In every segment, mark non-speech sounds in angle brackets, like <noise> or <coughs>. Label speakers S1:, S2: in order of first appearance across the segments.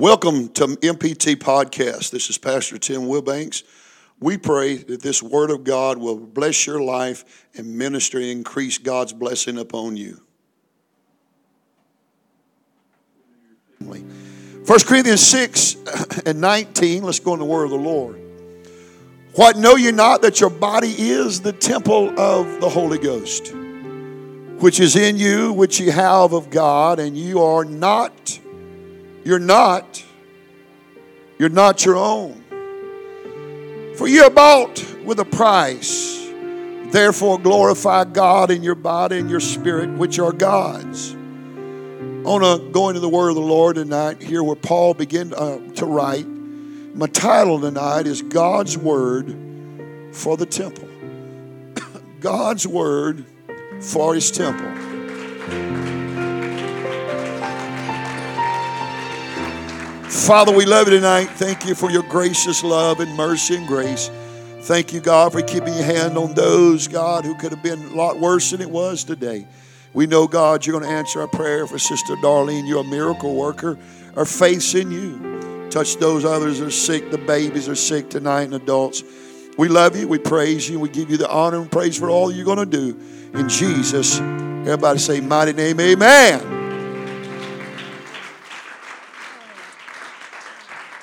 S1: Welcome to MPT Podcast. This is Pastor Tim Wilbanks. We pray that this Word of God will bless your life and ministry and increase God's blessing upon you. 1 Corinthians 6 and 19, let's go in the Word of the Lord. What know you not that your body is the temple of the Holy Ghost, which is in you, which you have of God, and you are not, you're not, you're not your own. For you are bought with a price. Therefore, glorify God in your body and your spirit, which are God's. I want to go into the word of the Lord tonight, here where Paul began uh, to write. My title tonight is God's Word for the Temple. <coughs> God's Word for His temple. Father, we love you tonight. Thank you for your gracious love and mercy and grace. Thank you, God, for keeping your hand on those, God, who could have been a lot worse than it was today. We know, God, you're going to answer our prayer for Sister Darlene. You're a miracle worker. Our faith's in you. Touch those others that are sick. The babies are sick tonight and adults. We love you. We praise you. We give you the honor and praise for all you're going to do. In Jesus, everybody say, mighty name, amen.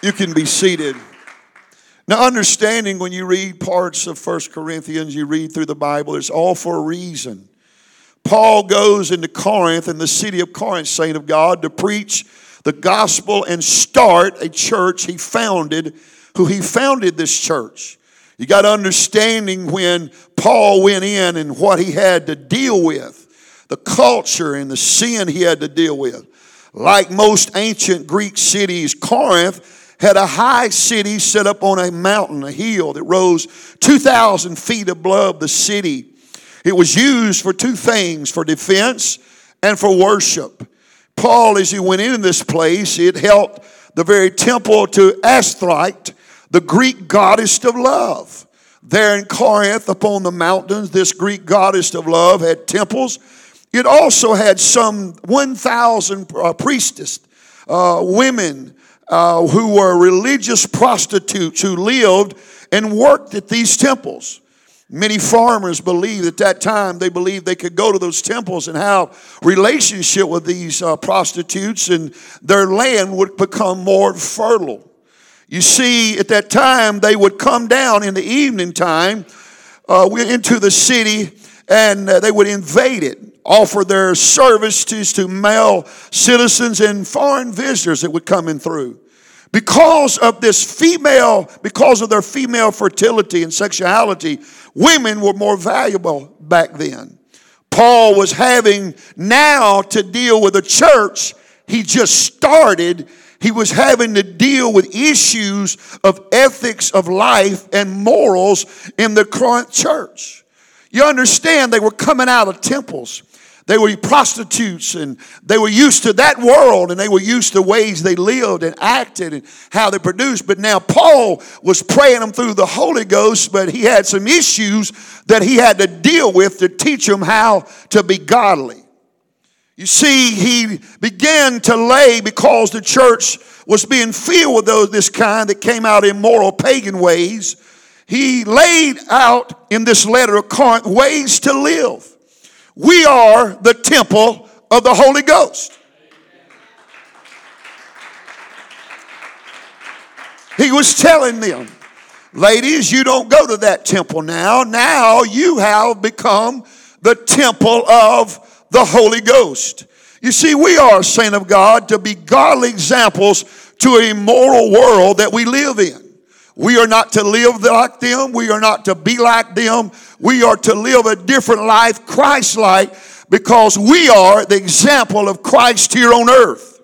S1: You can be seated. Now, understanding when you read parts of First Corinthians, you read through the Bible, it's all for a reason. Paul goes into Corinth, in the city of Corinth, saint of God, to preach the gospel and start a church he founded, who he founded this church. You got understanding when Paul went in and what he had to deal with, the culture and the sin he had to deal with. Like most ancient Greek cities, Corinth had a high city set up on a mountain, a hill that rose 2,000 feet above the city. It was used for two things for defense and for worship. Paul, as he went into this place, it helped the very temple to Ashtoreth, the Greek goddess of love. There in Corinth, upon the mountains, this Greek goddess of love had temples. It also had some 1,000 uh, priestess, uh, women uh, who were religious prostitutes who lived and worked at these temples. Many farmers believed at that time, they believed they could go to those temples and have relationship with these uh, prostitutes and their land would become more fertile. You see, at that time, they would come down in the evening time uh, into the city and uh, they would invade it, offer their services to male citizens and foreign visitors that would come in through because of this female, because of their female fertility and sexuality, women were more valuable back then. Paul was having now to deal with a church he just started. He was having to deal with issues of ethics of life and morals in the current church. You understand, they were coming out of temples. They were prostitutes and they were used to that world and they were used to ways they lived and acted and how they produced. But now Paul was praying them through the Holy Ghost, but he had some issues that he had to deal with to teach them how to be godly. You see, he began to lay because the church was being filled with those this kind that came out immoral pagan ways. He laid out in this letter of Corinth ways to live. We are the temple of the Holy Ghost. He was telling them, ladies, you don't go to that temple now. Now you have become the temple of the Holy Ghost. You see, we are, a saint of God, to be godly examples to a immoral world that we live in. We are not to live like them. We are not to be like them. We are to live a different life, Christ like, because we are the example of Christ here on earth.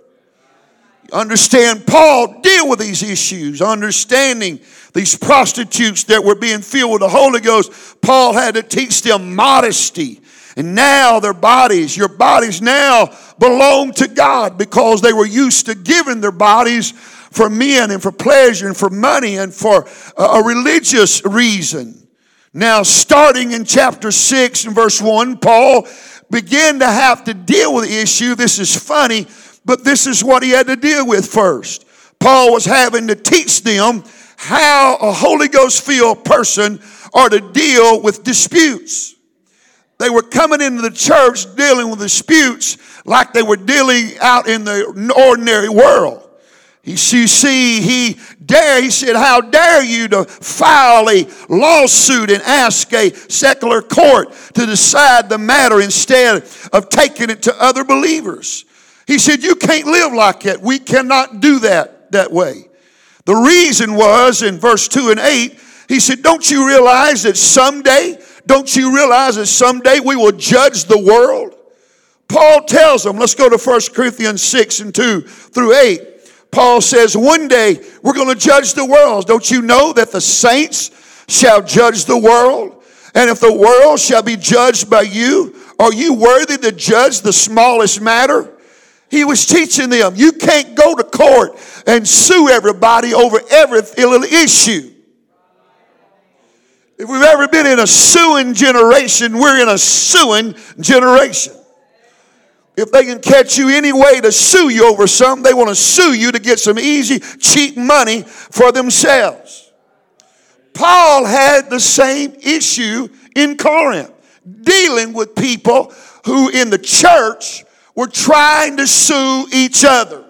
S1: Understand, Paul deal with these issues, understanding these prostitutes that were being filled with the Holy Ghost. Paul had to teach them modesty. And now their bodies, your bodies now belong to God because they were used to giving their bodies for men and for pleasure and for money and for a religious reason. Now, starting in chapter 6 and verse 1, Paul began to have to deal with the issue. This is funny, but this is what he had to deal with first. Paul was having to teach them how a Holy Ghost filled person are to deal with disputes. They were coming into the church dealing with disputes like they were dealing out in the ordinary world. He, you see, he dare, he said, How dare you to file a lawsuit and ask a secular court to decide the matter instead of taking it to other believers? He said, You can't live like that. We cannot do that that way. The reason was in verse 2 and 8, he said, Don't you realize that someday, don't you realize that someday we will judge the world? Paul tells them, let's go to 1 Corinthians 6 and 2 through 8. Paul says, One day we're going to judge the world. Don't you know that the saints shall judge the world? And if the world shall be judged by you, are you worthy to judge the smallest matter? He was teaching them, you can't go to court and sue everybody over every little issue. If we've ever been in a suing generation, we're in a suing generation. If they can catch you any way to sue you over something, they want to sue you to get some easy, cheap money for themselves. Paul had the same issue in Corinth, dealing with people who in the church were trying to sue each other.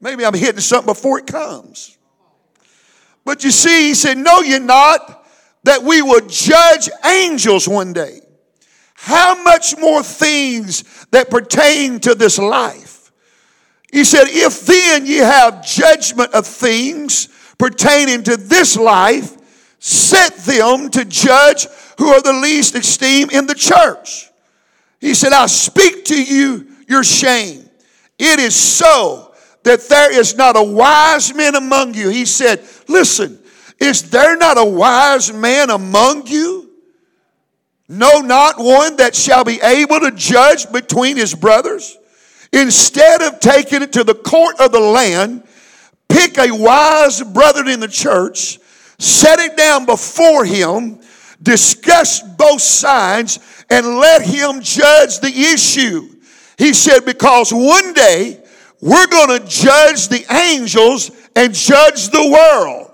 S1: Maybe I'm hitting something before it comes. But you see, he said, No, you're not, that we will judge angels one day how much more things that pertain to this life? He said, If then ye have judgment of things pertaining to this life, set them to judge who are the least esteemed in the church. He said, I speak to you your shame. It is so that there is not a wise man among you. He said, Listen, is there not a wise man among you? No, not one that shall be able to judge between his brothers. Instead of taking it to the court of the land, pick a wise brother in the church, set it down before him, discuss both sides, and let him judge the issue. He said, because one day we're going to judge the angels and judge the world.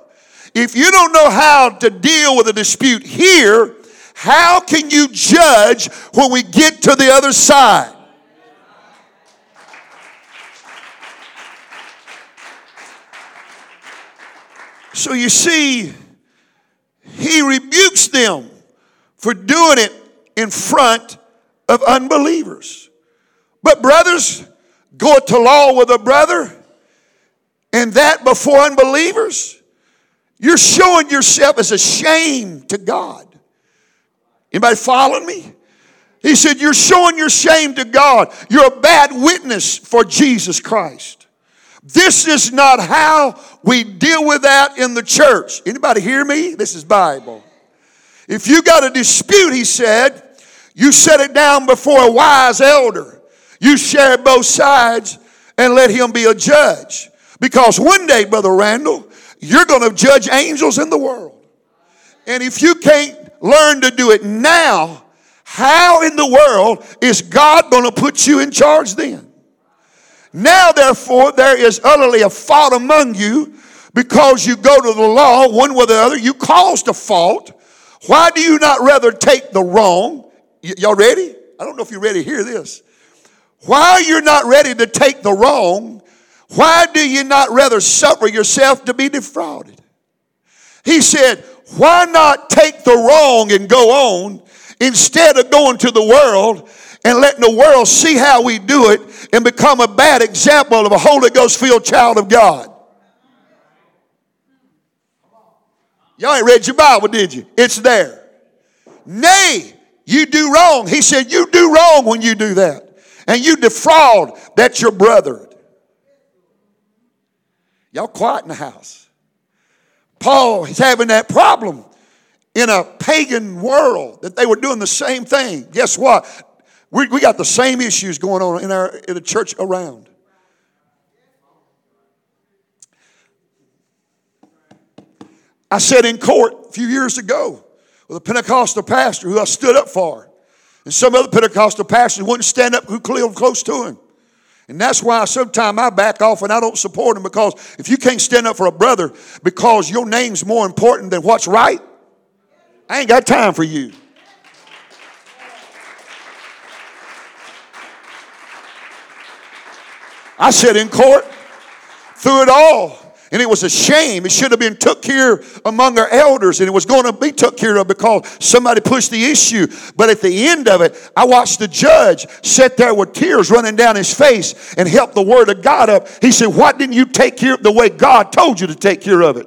S1: If you don't know how to deal with a dispute here, how can you judge when we get to the other side? So you see, he rebukes them for doing it in front of unbelievers. But, brothers, go to law with a brother and that before unbelievers, you're showing yourself as a shame to God. Anybody following me? He said, You're showing your shame to God. You're a bad witness for Jesus Christ. This is not how we deal with that in the church. Anybody hear me? This is Bible. If you got a dispute, he said, you set it down before a wise elder. You share both sides and let him be a judge. Because one day, Brother Randall, you're going to judge angels in the world. And if you can't learn to do it now, how in the world is God going to put you in charge then? Now, therefore, there is utterly a fault among you because you go to the law one with the other. You caused a fault. Why do you not rather take the wrong? Y- y'all ready? I don't know if you're ready to hear this. Why you're not ready to take the wrong, why do you not rather suffer yourself to be defrauded? He said, why not take the wrong and go on instead of going to the world and letting the world see how we do it and become a bad example of a Holy Ghost filled child of God? Y'all ain't read your Bible, did you? It's there. Nay, you do wrong. He said, You do wrong when you do that. And you defraud, that's your brother. Y'all quiet in the house. Paul is having that problem in a pagan world that they were doing the same thing. Guess what? We, we got the same issues going on in, our, in the church around. I said in court a few years ago with a Pentecostal pastor who I stood up for, and some other Pentecostal pastors wouldn't stand up who lived close to him. And that's why sometimes I back off and I don't support them because if you can't stand up for a brother because your name's more important than what's right, I ain't got time for you. I sat in court through it all. And it was a shame. It should have been took care among our elders, and it was going to be took care of because somebody pushed the issue. But at the end of it, I watched the judge sit there with tears running down his face and help the word of God up. He said, Why didn't you take care of the way God told you to take care of it?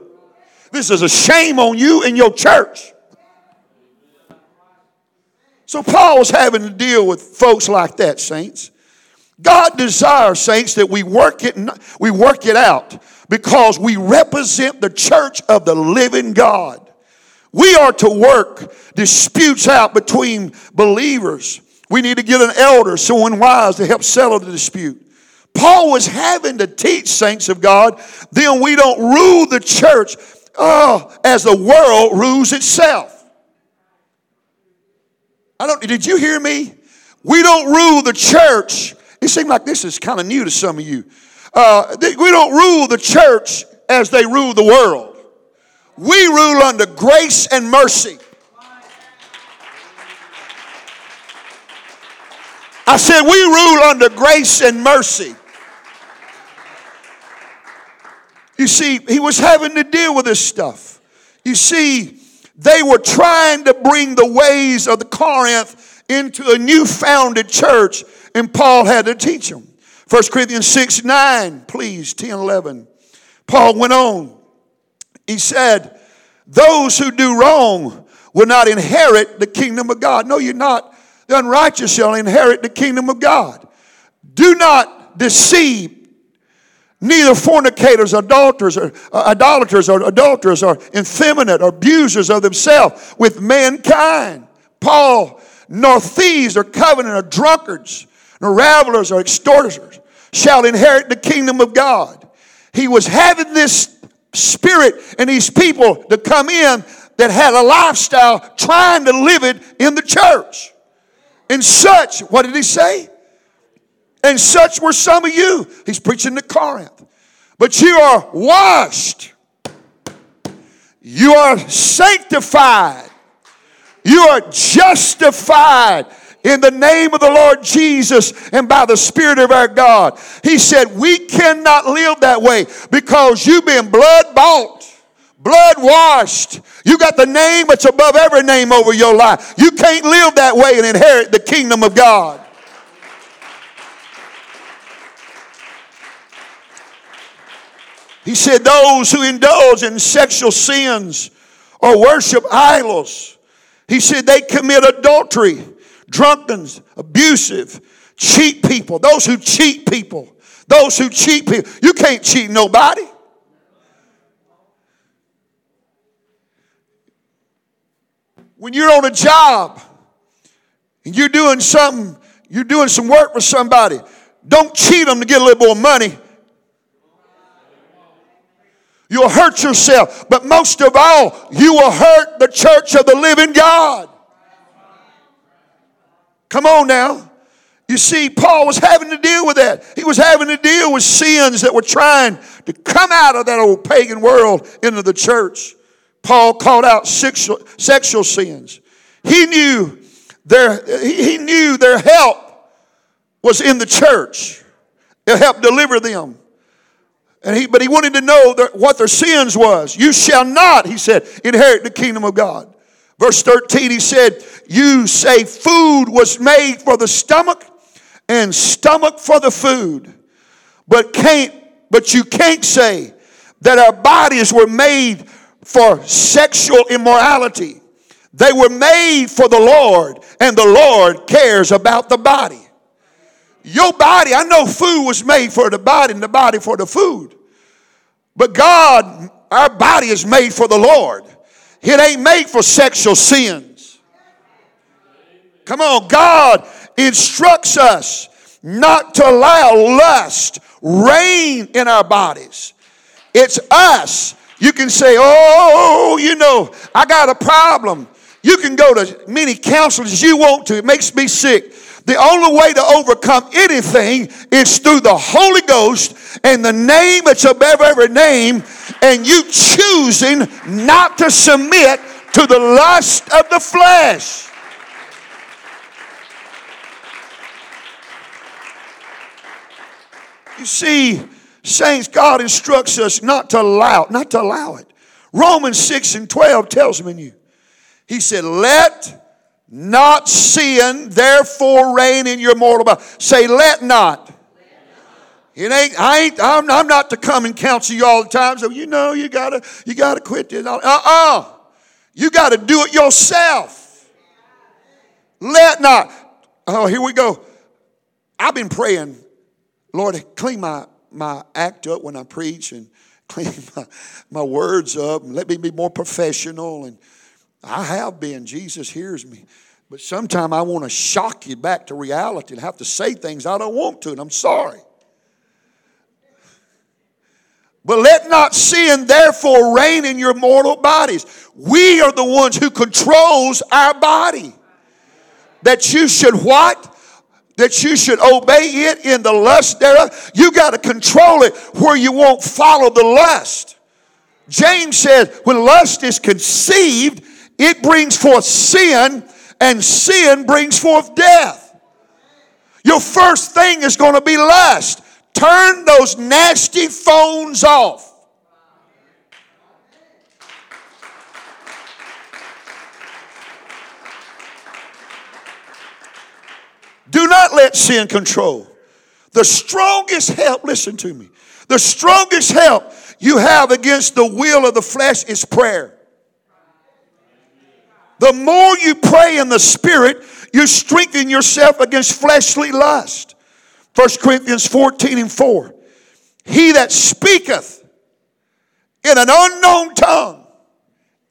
S1: This is a shame on you and your church. So Paul was having to deal with folks like that, saints. God desires, saints, that we work it, we work it out because we represent the church of the living God. We are to work disputes out between believers. We need to get an elder, someone wise to help settle the dispute. Paul was having to teach saints of God, then we don't rule the church uh, as the world rules itself. I don't, did you hear me? We don't rule the church it seems like this is kind of new to some of you. Uh, we don't rule the church as they rule the world. We rule under grace and mercy. I said, we rule under grace and mercy. You see, he was having to deal with this stuff. You see, they were trying to bring the ways of the Corinth into a new founded church and Paul had to teach them. 1 Corinthians 6 9, please, 10 11. Paul went on. He said, Those who do wrong will not inherit the kingdom of God. No, you're not. The unrighteous shall inherit the kingdom of God. Do not deceive neither fornicators, adulterers, or uh, idolaters, or adulterers, or effeminate, or abusers of themselves with mankind. Paul, nor thieves, or covenant, or drunkards, nor revilers or extorters shall inherit the kingdom of God. He was having this spirit and these people to come in that had a lifestyle trying to live it in the church. And such, what did he say? And such were some of you. He's preaching to Corinth. But you are washed. You are sanctified. You are justified in the name of the Lord Jesus and by the Spirit of our God. He said, We cannot live that way because you've been blood bought, blood washed. You got the name that's above every name over your life. You can't live that way and inherit the kingdom of God. He said, Those who indulge in sexual sins or worship idols, he said, they commit adultery drunkards, abusive, cheat people, those who cheat people, those who cheat people. You can't cheat nobody. When you're on a job and you're doing something, you're doing some work for somebody, don't cheat them to get a little more money. You'll hurt yourself, but most of all, you will hurt the church of the living God. Come on now. You see, Paul was having to deal with that. He was having to deal with sins that were trying to come out of that old pagan world into the church. Paul called out sexual, sexual sins. He knew their, he knew their help was in the church. It helped deliver them. And he, but he wanted to know what their sins was. You shall not, he said, inherit the kingdom of God. Verse 13, he said, You say food was made for the stomach and stomach for the food. But can't, but you can't say that our bodies were made for sexual immorality. They were made for the Lord, and the Lord cares about the body. Your body, I know food was made for the body and the body for the food. But God, our body is made for the Lord. It ain't made for sexual sins. Come on, God instructs us not to allow lust reign in our bodies. It's us. You can say, Oh, you know, I got a problem. You can go to many counselors you want to. It makes me sick. The only way to overcome anything is through the Holy Ghost and the name that's above every name, and you choosing not to submit to the lust of the flesh. You see, saints, God instructs us not to allow, not to allow it. Romans 6 and 12 tells me you. He said, Let not sin therefore reign in your mortal body. Say, let not. It ain't, I ain't, I'm, I'm, not to come and counsel you all the time. So you know you gotta, you gotta quit this. Uh, uh-uh. You gotta do it yourself. Let not. Oh, here we go. I've been praying, Lord, clean my, my act up when I preach and <laughs> clean my, my words up and let me be more professional and I have been. Jesus hears me. But sometimes I want to shock you back to reality and have to say things I don't want to, and I'm sorry. But let not sin therefore reign in your mortal bodies. We are the ones who controls our body. That you should what? That you should obey it in the lust thereof. You got to control it where you won't follow the lust. James says, when lust is conceived, it brings forth sin, and sin brings forth death. Your first thing is going to be lust. Turn those nasty phones off. Do not let sin control. The strongest help, listen to me, the strongest help you have against the will of the flesh is prayer. The more you pray in the Spirit, you strengthen yourself against fleshly lust. 1 Corinthians 14 and 4. He that speaketh in an unknown tongue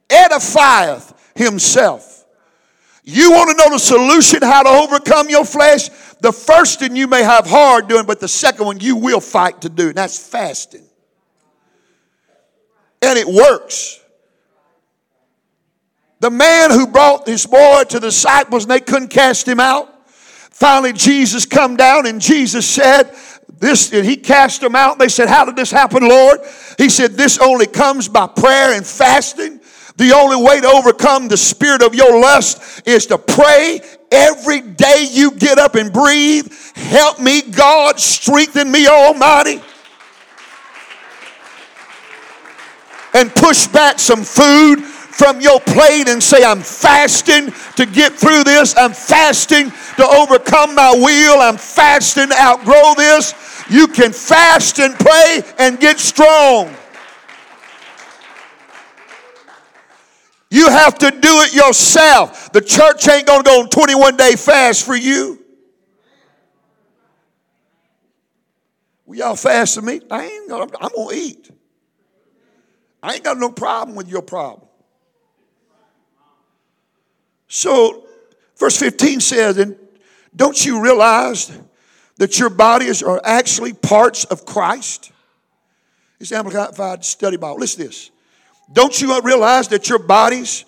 S1: edifieth himself. You want to know the solution how to overcome your flesh? The first one you may have hard doing, but the second one you will fight to do, and that's fasting. And it works. The man who brought this boy to the disciples and they couldn't cast him out. Finally, Jesus come down and Jesus said, this, and he cast them out. They said, How did this happen, Lord? He said, This only comes by prayer and fasting. The only way to overcome the spirit of your lust is to pray every day you get up and breathe. Help me, God, strengthen me, Almighty. And push back some food from your plate and say, I'm fasting to get through this. I'm fasting to overcome my will. I'm fasting to outgrow this. You can fast and pray and get strong. You have to do it yourself. The church ain't going to go on 21 day fast for you. Well, y'all fast to me? I ain't gonna, I'm going to eat. I ain't got no problem with your problem. So, verse 15 says, And don't you realize that your bodies are actually parts of Christ? It's Amplified Study Bible. Listen to this. Don't you realize that your bodies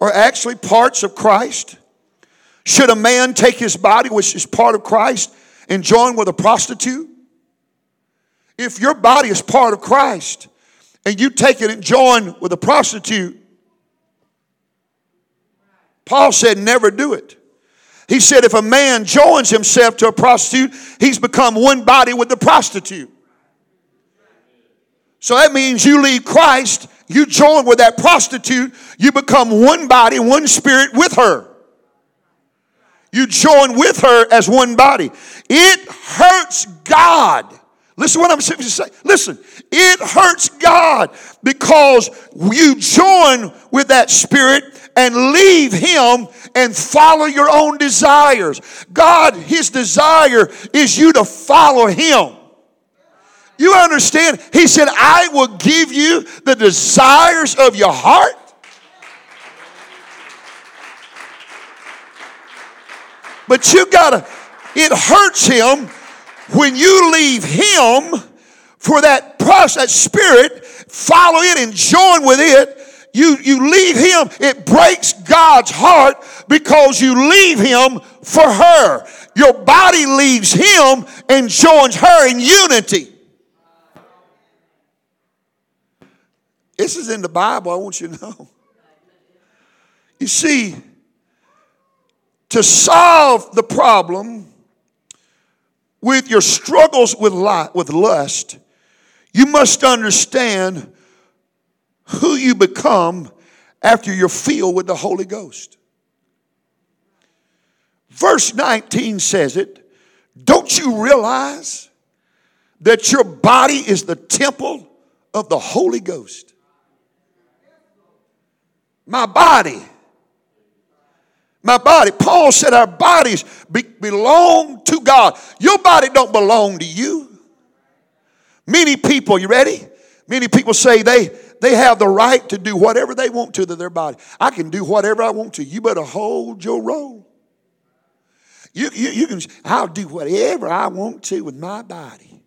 S1: are actually parts of Christ? Should a man take his body, which is part of Christ, and join with a prostitute? If your body is part of Christ and you take it and join with a prostitute, Paul said, never do it. He said, if a man joins himself to a prostitute, he's become one body with the prostitute. So that means you leave Christ, you join with that prostitute, you become one body, one spirit with her. You join with her as one body. It hurts God. Listen what I'm saying. Listen, it hurts God because you join with that spirit and leave Him and follow your own desires. God, His desire is you to follow Him. You understand? He said, I will give you the desires of your heart. But you gotta, it hurts him when you leave him for that process, that spirit, follow it and join with it you, you leave him, it breaks God's heart because you leave him for her. your body leaves him and joins her in unity. This is in the Bible, I want you to know. You see, to solve the problem with your struggles with, with lust, you must understand who you become after you're filled with the Holy Ghost. Verse 19 says it. Don't you realize that your body is the temple of the Holy Ghost? My body. My body. Paul said our bodies be, belong to God. Your body don't belong to you. Many people, you ready? Many people say they they have the right to do whatever they want to to their body. I can do whatever I want to. You better hold your roll. You, you, you can, I'll do whatever I want to with my body.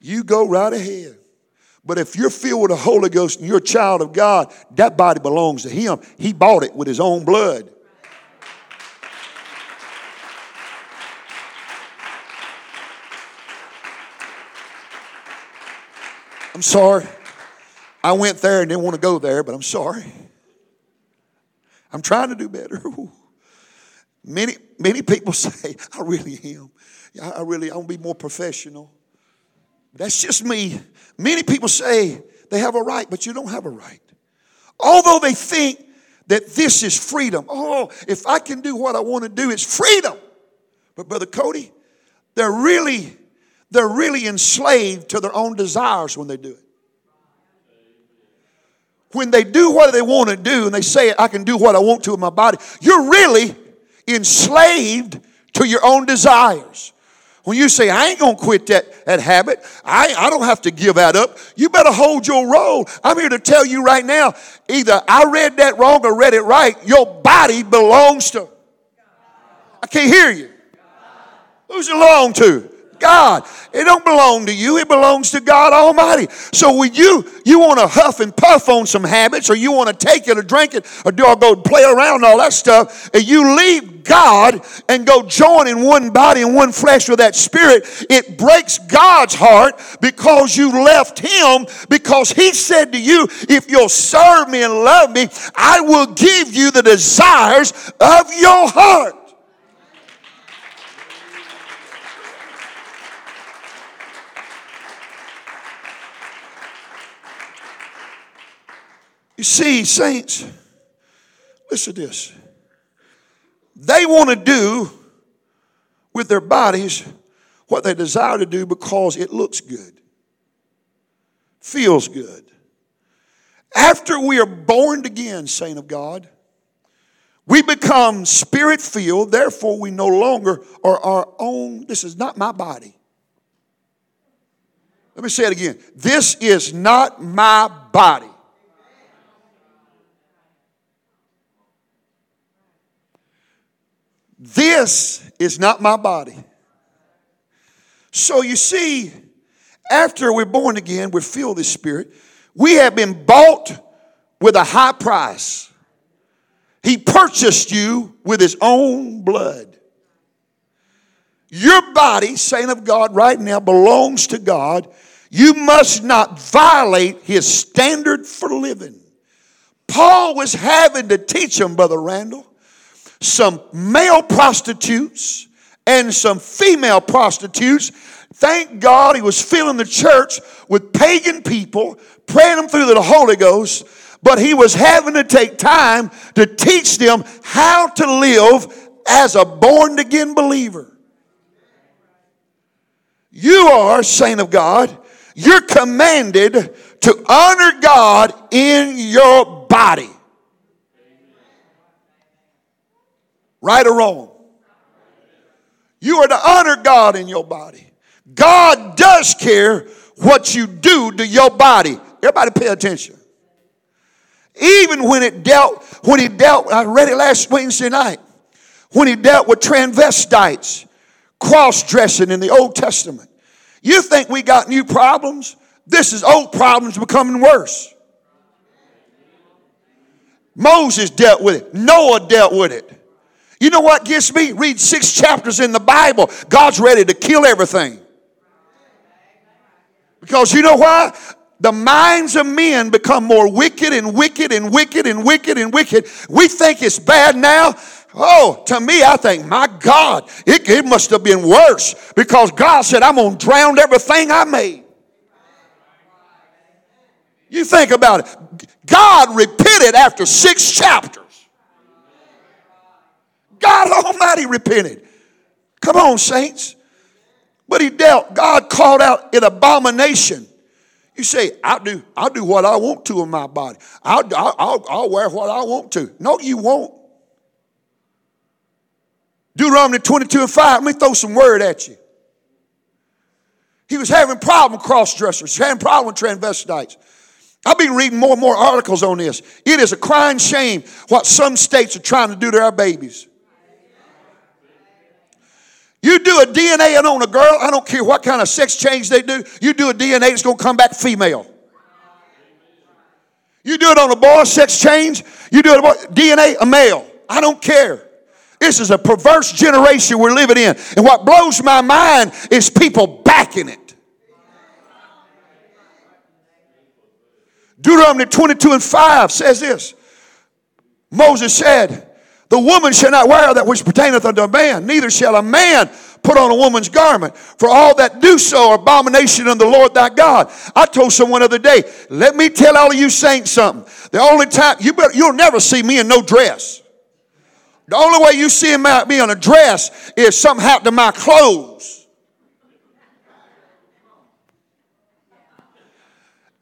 S1: You go right ahead. But if you're filled with the Holy Ghost and you're a child of God, that body belongs to Him. He bought it with His own blood. I'm sorry. I went there and didn't want to go there, but I'm sorry. I'm trying to do better. <laughs> Many, many people <laughs> say, I really am. I really, I want to be more professional. That's just me. Many people say they have a right, but you don't have a right. Although they think that this is freedom. Oh, if I can do what I want to do, it's freedom. But Brother Cody, they're really, they're really enslaved to their own desires when they do it when they do what they want to do and they say, I can do what I want to with my body, you're really enslaved to your own desires. When you say, I ain't gonna quit that, that habit, I, I don't have to give that up, you better hold your roll. I'm here to tell you right now either I read that wrong or read it right. Your body belongs to. I can't hear you. Who's it belong to? God. It don't belong to you. It belongs to God Almighty. So when you you want to huff and puff on some habits, or you want to take it or drink it, or do or go play around and all that stuff, and you leave God and go join in one body and one flesh with that spirit, it breaks God's heart because you left Him. Because He said to you, "If you'll serve me and love me, I will give you the desires of your heart." You see, saints, listen to this. They want to do with their bodies what they desire to do because it looks good, feels good. After we are born again, saint of God, we become spirit filled, therefore, we no longer are our own. This is not my body. Let me say it again. This is not my body. This is not my body. So you see, after we're born again, we're filled with Spirit, we have been bought with a high price. He purchased you with his own blood. Your body, saint of God, right now belongs to God. You must not violate his standard for living. Paul was having to teach him, Brother Randall, some male prostitutes and some female prostitutes. Thank God he was filling the church with pagan people, praying them through the Holy Ghost, but he was having to take time to teach them how to live as a born again believer. You are, saint of God, you're commanded to honor God in your body. Right or wrong? You are to honor God in your body. God does care what you do to your body. Everybody pay attention. Even when it dealt, when he dealt, I read it last Wednesday night, when he dealt with transvestites, cross dressing in the Old Testament. You think we got new problems? This is old problems becoming worse. Moses dealt with it, Noah dealt with it. You know what gets me? Read six chapters in the Bible. God's ready to kill everything. Because you know why? The minds of men become more wicked and wicked and wicked and wicked and wicked. We think it's bad now. Oh, to me, I think, my God, it, it must have been worse because God said, I'm going to drown everything I made. You think about it. God repented after six chapters. God Almighty repented. Come on, saints. But he dealt, God called out an abomination. You say, I'll do, I'll do what I want to in my body. I'll, I'll, I'll wear what I want to. No, you won't. Deuteronomy 22 and 5, let me throw some word at you. He was having problem with cross-dressers, having problem with transvestites. I've been reading more and more articles on this. It is a crying shame what some states are trying to do to our babies. You do a DNA on a girl, I don't care what kind of sex change they do, you do a DNA, it's going to come back female. You do it on a boy, sex change, you do it on DNA, a male. I don't care. This is a perverse generation we're living in. And what blows my mind is people backing it. Deuteronomy 22 and 5 says this Moses said, The woman shall not wear that which pertaineth unto a man, neither shall a man put on a woman's garment. For all that do so are abomination unto the Lord thy God. I told someone the other day, let me tell all of you saints something. The only time, you better, you'll never see me in no dress. The only way you see me in a dress is something happened to my clothes.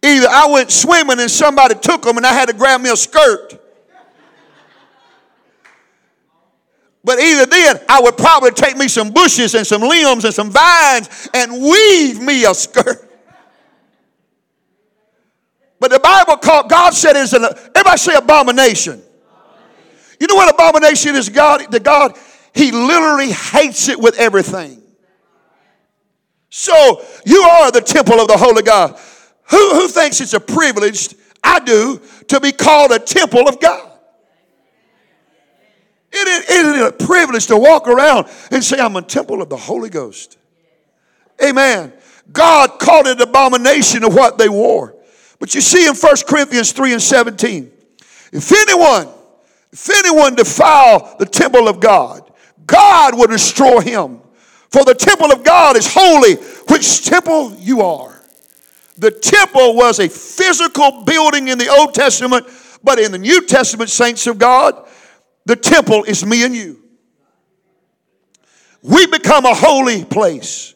S1: Either I went swimming and somebody took them and I had to grab me a skirt. But either then, I would probably take me some bushes and some limbs and some vines and weave me a skirt. But the Bible called, God said it's an, everybody say abomination. You know what abomination is God to God? He literally hates it with everything. So you are the temple of the Holy God. Who, who thinks it's a privilege? I do, to be called a temple of God. It isn't it a privilege to walk around and say, I'm a temple of the Holy Ghost. Amen. God called it an abomination of what they wore. But you see in 1 Corinthians 3 and 17, if anyone if anyone defile the temple of God, God will destroy him. For the temple of God is holy, which temple you are. The temple was a physical building in the Old Testament, but in the New Testament, saints of God, the temple is me and you. We become a holy place.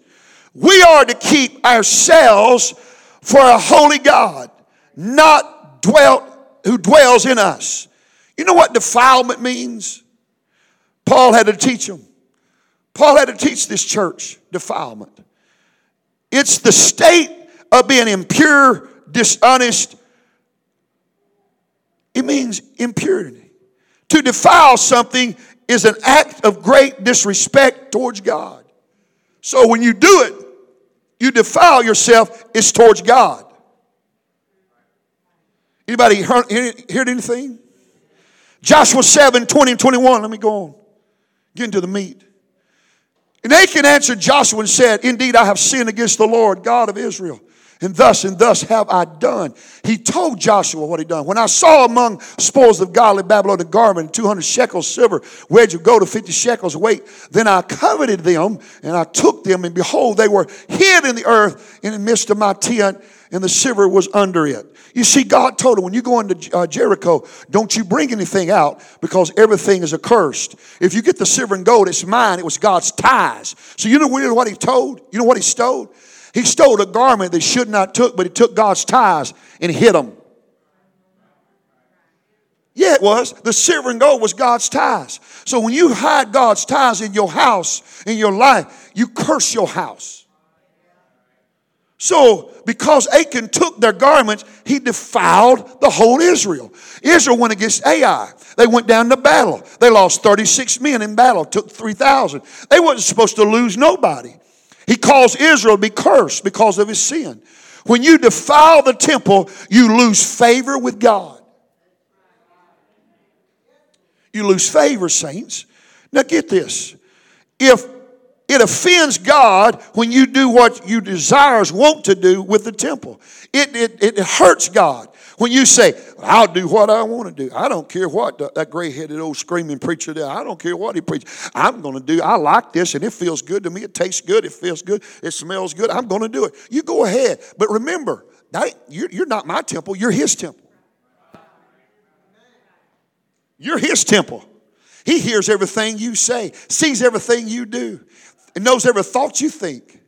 S1: We are to keep ourselves for a holy God, not dwelt who dwells in us. You know what defilement means? Paul had to teach them. Paul had to teach this church defilement. It's the state of being impure, dishonest. It means impurity. To defile something is an act of great disrespect towards God. So when you do it, you defile yourself, it's towards God. Anybody heard, heard anything? Joshua 7 20 and 21. Let me go on. Get into the meat. And Achan answered Joshua and said, Indeed, I have sinned against the Lord, God of Israel. And thus and thus have I done. He told Joshua what he done. When I saw among spoils of godly Babylon a garment, 200 shekels silver, where'd you go to 50 shekels weight? Then I coveted them and I took them, and behold, they were hid in the earth in the midst of my tent and the silver was under it. You see, God told him, when you go into uh, Jericho, don't you bring anything out because everything is accursed. If you get the silver and gold, it's mine. It was God's tithes. So you know what he told? You know what he stole? He stole a garment that should not took, but he took God's ties and hid them. Yeah, it was. The silver and gold was God's ties. So when you hide God's ties in your house, in your life, you curse your house. So, because Achan took their garments, he defiled the whole Israel. Israel went against Ai. They went down to battle. They lost 36 men in battle, took 3,000. They wasn't supposed to lose nobody. He caused Israel to be cursed because of his sin. When you defile the temple, you lose favor with God. You lose favor, saints. Now get this. If it offends God when you do what you desires want to do with the temple. It, it, it hurts God when you say, I'll do what I want to do. I don't care what the, that gray headed old screaming preacher did. I don't care what he preaches. I'm going to do, I like this and it feels good to me. It tastes good. It feels good. It smells good. I'm going to do it. You go ahead. But remember, that, you're, you're not my temple, you're his temple. You're his temple. He hears everything you say, sees everything you do, and knows every thought you think.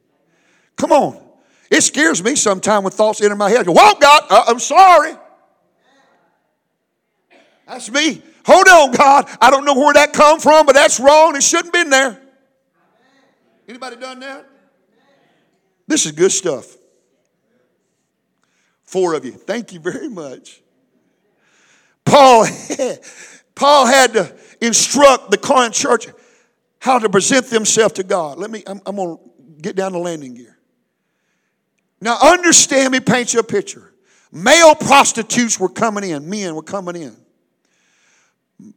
S1: Come on. It scares me sometimes when thoughts enter my head. go, Whoa, God, uh, I'm sorry. That's me. Hold on, God. I don't know where that come from, but that's wrong. It shouldn't been there. Anybody done that? This is good stuff. Four of you. Thank you very much. Paul, <laughs> Paul had to instruct the Corinth church how to present themselves to God. Let me, I'm, I'm going to get down the landing gear. Now, understand me, paint you a picture. Male prostitutes were coming in, men were coming in.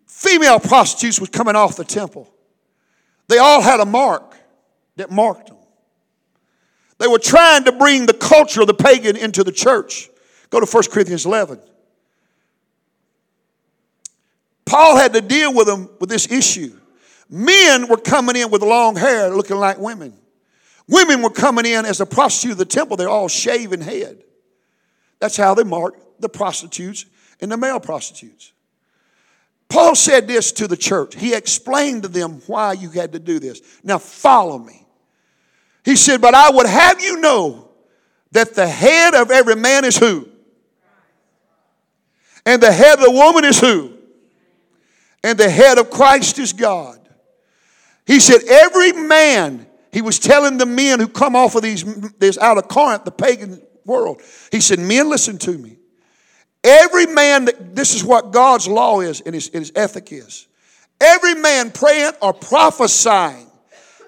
S1: Female prostitutes were coming off the temple. They all had a mark that marked them. They were trying to bring the culture of the pagan into the church. Go to 1 Corinthians 11. Paul had to deal with them with this issue. Men were coming in with long hair looking like women. Women were coming in as a prostitute of the temple, they're all shaven head. That's how they marked the prostitutes and the male prostitutes. Paul said this to the church. He explained to them why you had to do this. Now, follow me. He said, But I would have you know that the head of every man is who? And the head of the woman is who? And the head of Christ is God. He said, Every man he was telling the men who come off of these, this out of Corinth, the pagan world. He said, Men, listen to me. Every man, that, this is what God's law is and his, and his ethic is. Every man praying or prophesying,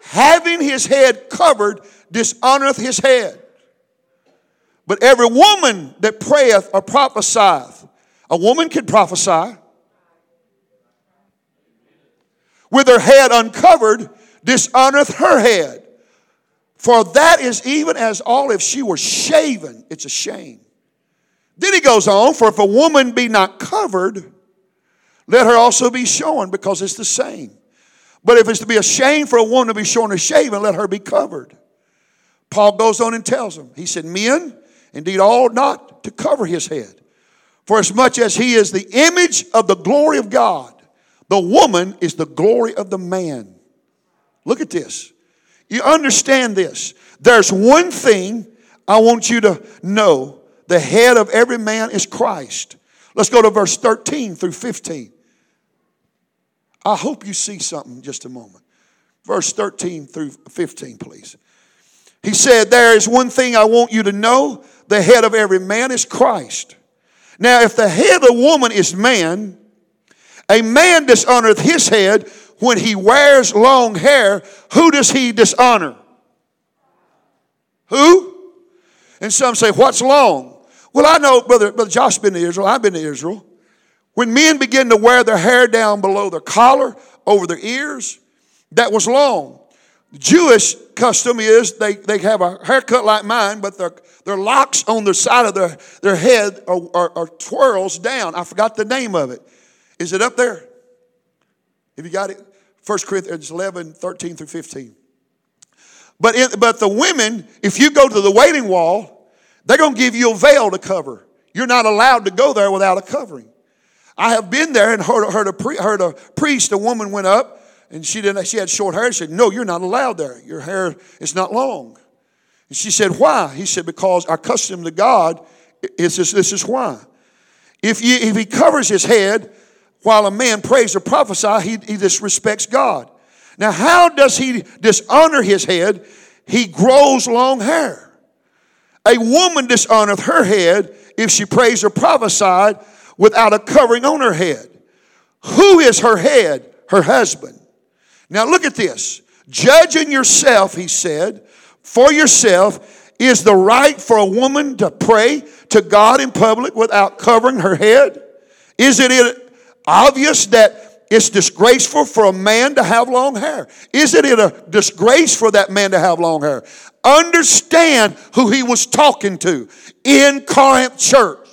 S1: having his head covered, dishonoreth his head. But every woman that prayeth or prophesieth, a woman can prophesy with her head uncovered, dishonoreth her head. For that is even as all if she were shaven. It's a shame. Then he goes on, for if a woman be not covered, let her also be shorn, because it's the same. But if it's to be a shame for a woman to be shorn or shaven, let her be covered. Paul goes on and tells them, he said, Men, indeed, ought not to cover his head. For as much as he is the image of the glory of God, the woman is the glory of the man. Look at this. You understand this. There's one thing I want you to know the head of every man is Christ. Let's go to verse 13 through 15. I hope you see something just a moment. Verse 13 through 15, please. He said, There is one thing I want you to know the head of every man is Christ. Now, if the head of woman is man, a man dishonoreth his head when he wears long hair, who does he dishonor? Who? And some say, What's long? Well, I know, Brother, Brother Josh's been to Israel, I've been to Israel. When men begin to wear their hair down below their collar, over their ears, that was long. Jewish custom is they, they have a haircut like mine, but their, their locks on the side of their, their head are, are, are twirls down. I forgot the name of it. Is it up there? Have you got it? 1 Corinthians 11, 13 through 15. But, in, but the women, if you go to the Wailing Wall, they're going to give you a veil to cover. You're not allowed to go there without a covering. I have been there and heard, heard, a, heard a priest, a woman went up and she, didn't, she had short hair. She said, No, you're not allowed there. Your hair is not long. And she said, Why? He said, Because our custom to God is this, this is why. If, you, if he covers his head, while a man prays or prophesies, he, he disrespects God. Now, how does he dishonor his head? He grows long hair. A woman dishonoreth her head if she prays or prophesied without a covering on her head. Who is her head? Her husband. Now, look at this. Judging yourself, he said, for yourself is the right for a woman to pray to God in public without covering her head? Is it obvious that it's disgraceful for a man to have long hair. Isn't it a disgrace for that man to have long hair? Understand who he was talking to in Corinth church.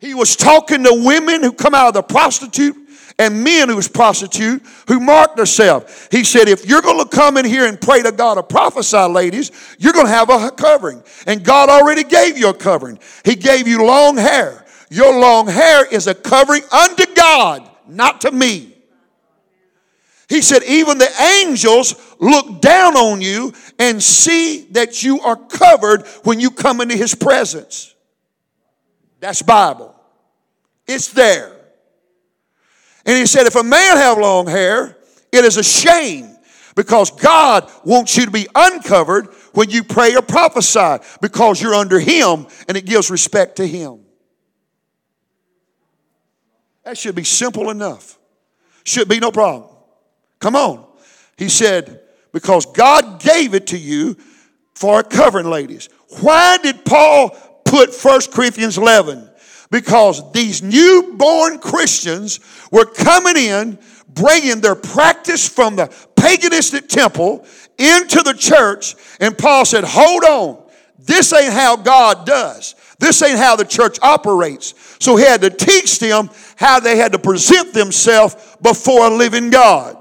S1: He was talking to women who come out of the prostitute and men who was prostitute who marked themselves. He said, if you're going to come in here and pray to God or prophesy, ladies, you're going to have a covering. And God already gave you a covering. He gave you long hair. Your long hair is a covering unto God, not to me. He said, even the angels look down on you and see that you are covered when you come into his presence. That's Bible. It's there. And he said, if a man have long hair, it is a shame because God wants you to be uncovered when you pray or prophesy because you're under him and it gives respect to him. That should be simple enough. Should be no problem. Come on. He said, because God gave it to you for covering, ladies. Why did Paul put 1 Corinthians 11? because these newborn Christians were coming in, bringing their practice from the paganistic temple into the church. And Paul said, Hold on, this ain't how God does. This ain't how the church operates. So he had to teach them how they had to present themselves before a living God.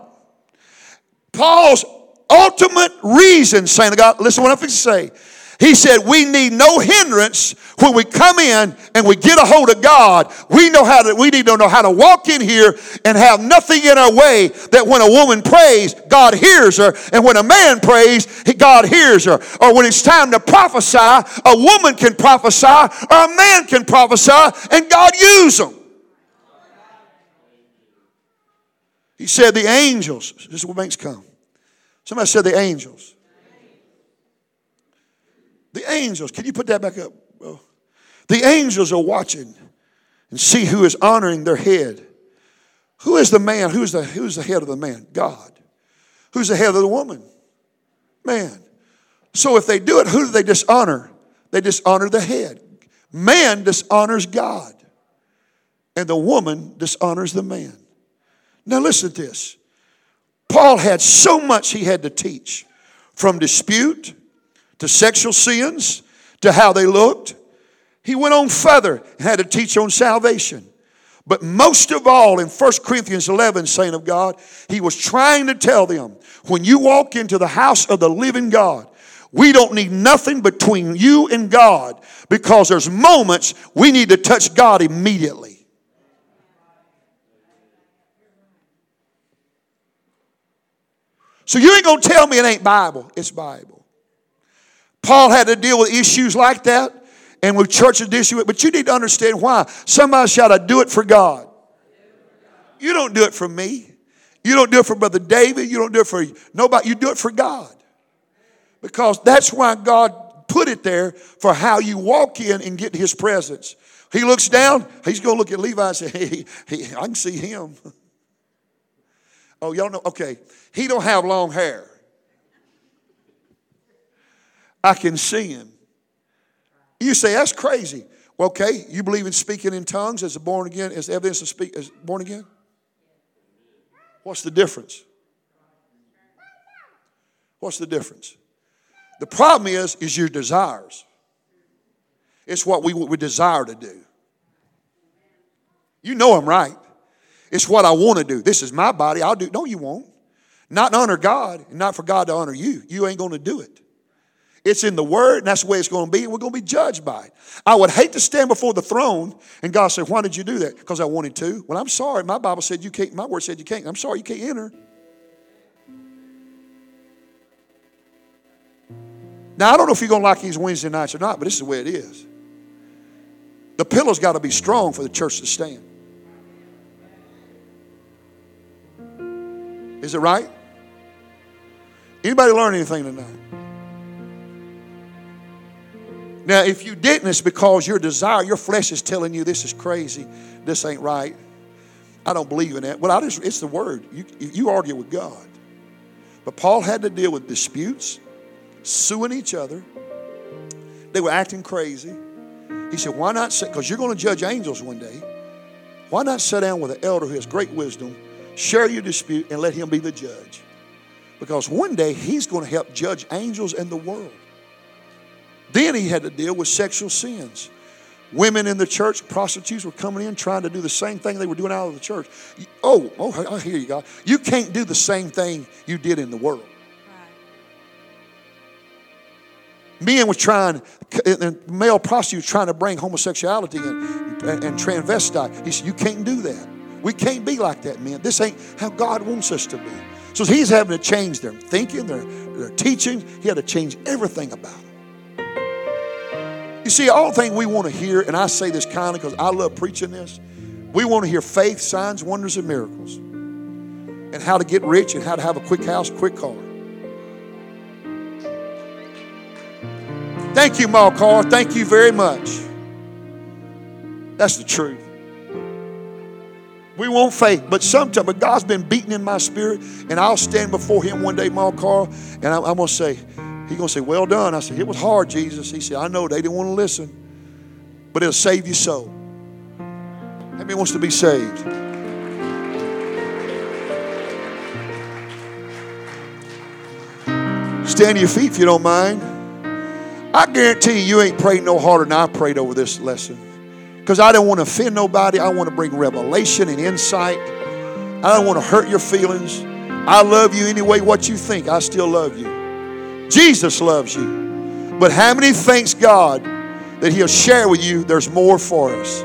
S1: Paul's ultimate reason, saying to God, listen to what I'm going to say. He said, We need no hindrance when we come in and we get a hold of God. We know how to, we need to know how to walk in here and have nothing in our way that when a woman prays, God hears her. And when a man prays, God hears her. Or when it's time to prophesy, a woman can prophesy or a man can prophesy and God use them. He said, The angels, this is what makes come. Somebody said, The angels. The angels, can you put that back up? The angels are watching and see who is honoring their head. Who is the man? Who's the, who's the head of the man? God. Who's the head of the woman? Man. So if they do it, who do they dishonor? They dishonor the head. Man dishonors God, and the woman dishonors the man. Now listen to this. Paul had so much he had to teach from dispute to sexual sins, to how they looked. He went on further and had to teach on salvation. But most of all, in 1 Corinthians 11, saying of God, he was trying to tell them when you walk into the house of the living God, we don't need nothing between you and God because there's moments we need to touch God immediately. So you ain't going to tell me it ain't Bible. It's Bible. Paul had to deal with issues like that and with churches issue but you need to understand why. Somebody shout, I do it for God. You don't do it for me. You don't do it for Brother David. You don't do it for nobody. You do it for God. Because that's why God put it there for how you walk in and get his presence. He looks down, he's going to look at Levi and say, hey, hey I can see him. <laughs> oh, y'all know? Okay. He don't have long hair. I can see him. You say, that's crazy. Well, okay, you believe in speaking in tongues as a born again, as evidence of speak as born again? What's the difference? What's the difference? The problem is, is your desires. It's what we, we desire to do. You know I'm right. It's what I want to do. This is my body. I'll do. No, you won't. Not honor God, and not for God to honor you. You ain't going to do it. It's in the Word, and that's the way it's going to be. and We're going to be judged by it. I would hate to stand before the throne and God said, Why did you do that? Because I wanted to. Well, I'm sorry. My Bible said you can't, my word said you can't. I'm sorry you can't enter. Now, I don't know if you're going to like these Wednesday nights or not, but this is the way it is. The pillow's got to be strong for the church to stand. Is it right? Anybody learn anything tonight? Now, if you didn't, it's because your desire, your flesh is telling you this is crazy, this ain't right. I don't believe in that. Well, I just, it's the word. You, you argue with God. But Paul had to deal with disputes, suing each other. They were acting crazy. He said, Why not sit? Because you're going to judge angels one day. Why not sit down with an elder who has great wisdom Share your dispute and let him be the judge. Because one day he's going to help judge angels and the world. Then he had to deal with sexual sins. Women in the church, prostitutes were coming in trying to do the same thing they were doing out of the church. Oh, oh, I hear you, God. You can't do the same thing you did in the world. Men was trying, and male prostitutes trying to bring homosexuality and, and, and transvestite. He said, You can't do that. We can't be like that, man. This ain't how God wants us to be. So he's having to change their thinking, their, their teaching. He had to change everything about them. You see, all thing we want to hear, and I say this kindly because I love preaching this, we want to hear faith, signs, wonders, and miracles. And how to get rich and how to have a quick house, quick car. Thank you, Malcar. Thank you very much. That's the truth. We want faith, but sometimes, but God's been beaten in my spirit, and I'll stand before Him one day, Malcar, and I'm, I'm going to say, He's going to say, Well done. I said, It was hard, Jesus. He said, I know they didn't want to listen, but it'll save your soul. Many wants to be saved? Stand to your feet if you don't mind. I guarantee you, you ain't prayed no harder than I prayed over this lesson. Because I don't want to offend nobody. I want to bring revelation and insight. I don't want to hurt your feelings. I love you anyway, what you think. I still love you. Jesus loves you. But how many thanks God that He'll share with you there's more for us?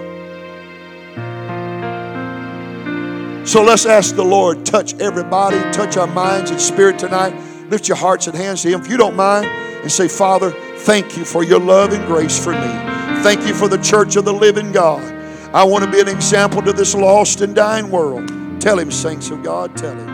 S1: So let's ask the Lord, touch everybody, touch our minds and spirit tonight. Lift your hearts and hands to Him if you don't mind and say, Father, thank you for your love and grace for me. Thank you for the church of the living God. I want to be an example to this lost and dying world. Tell Him, saints of God, tell Him.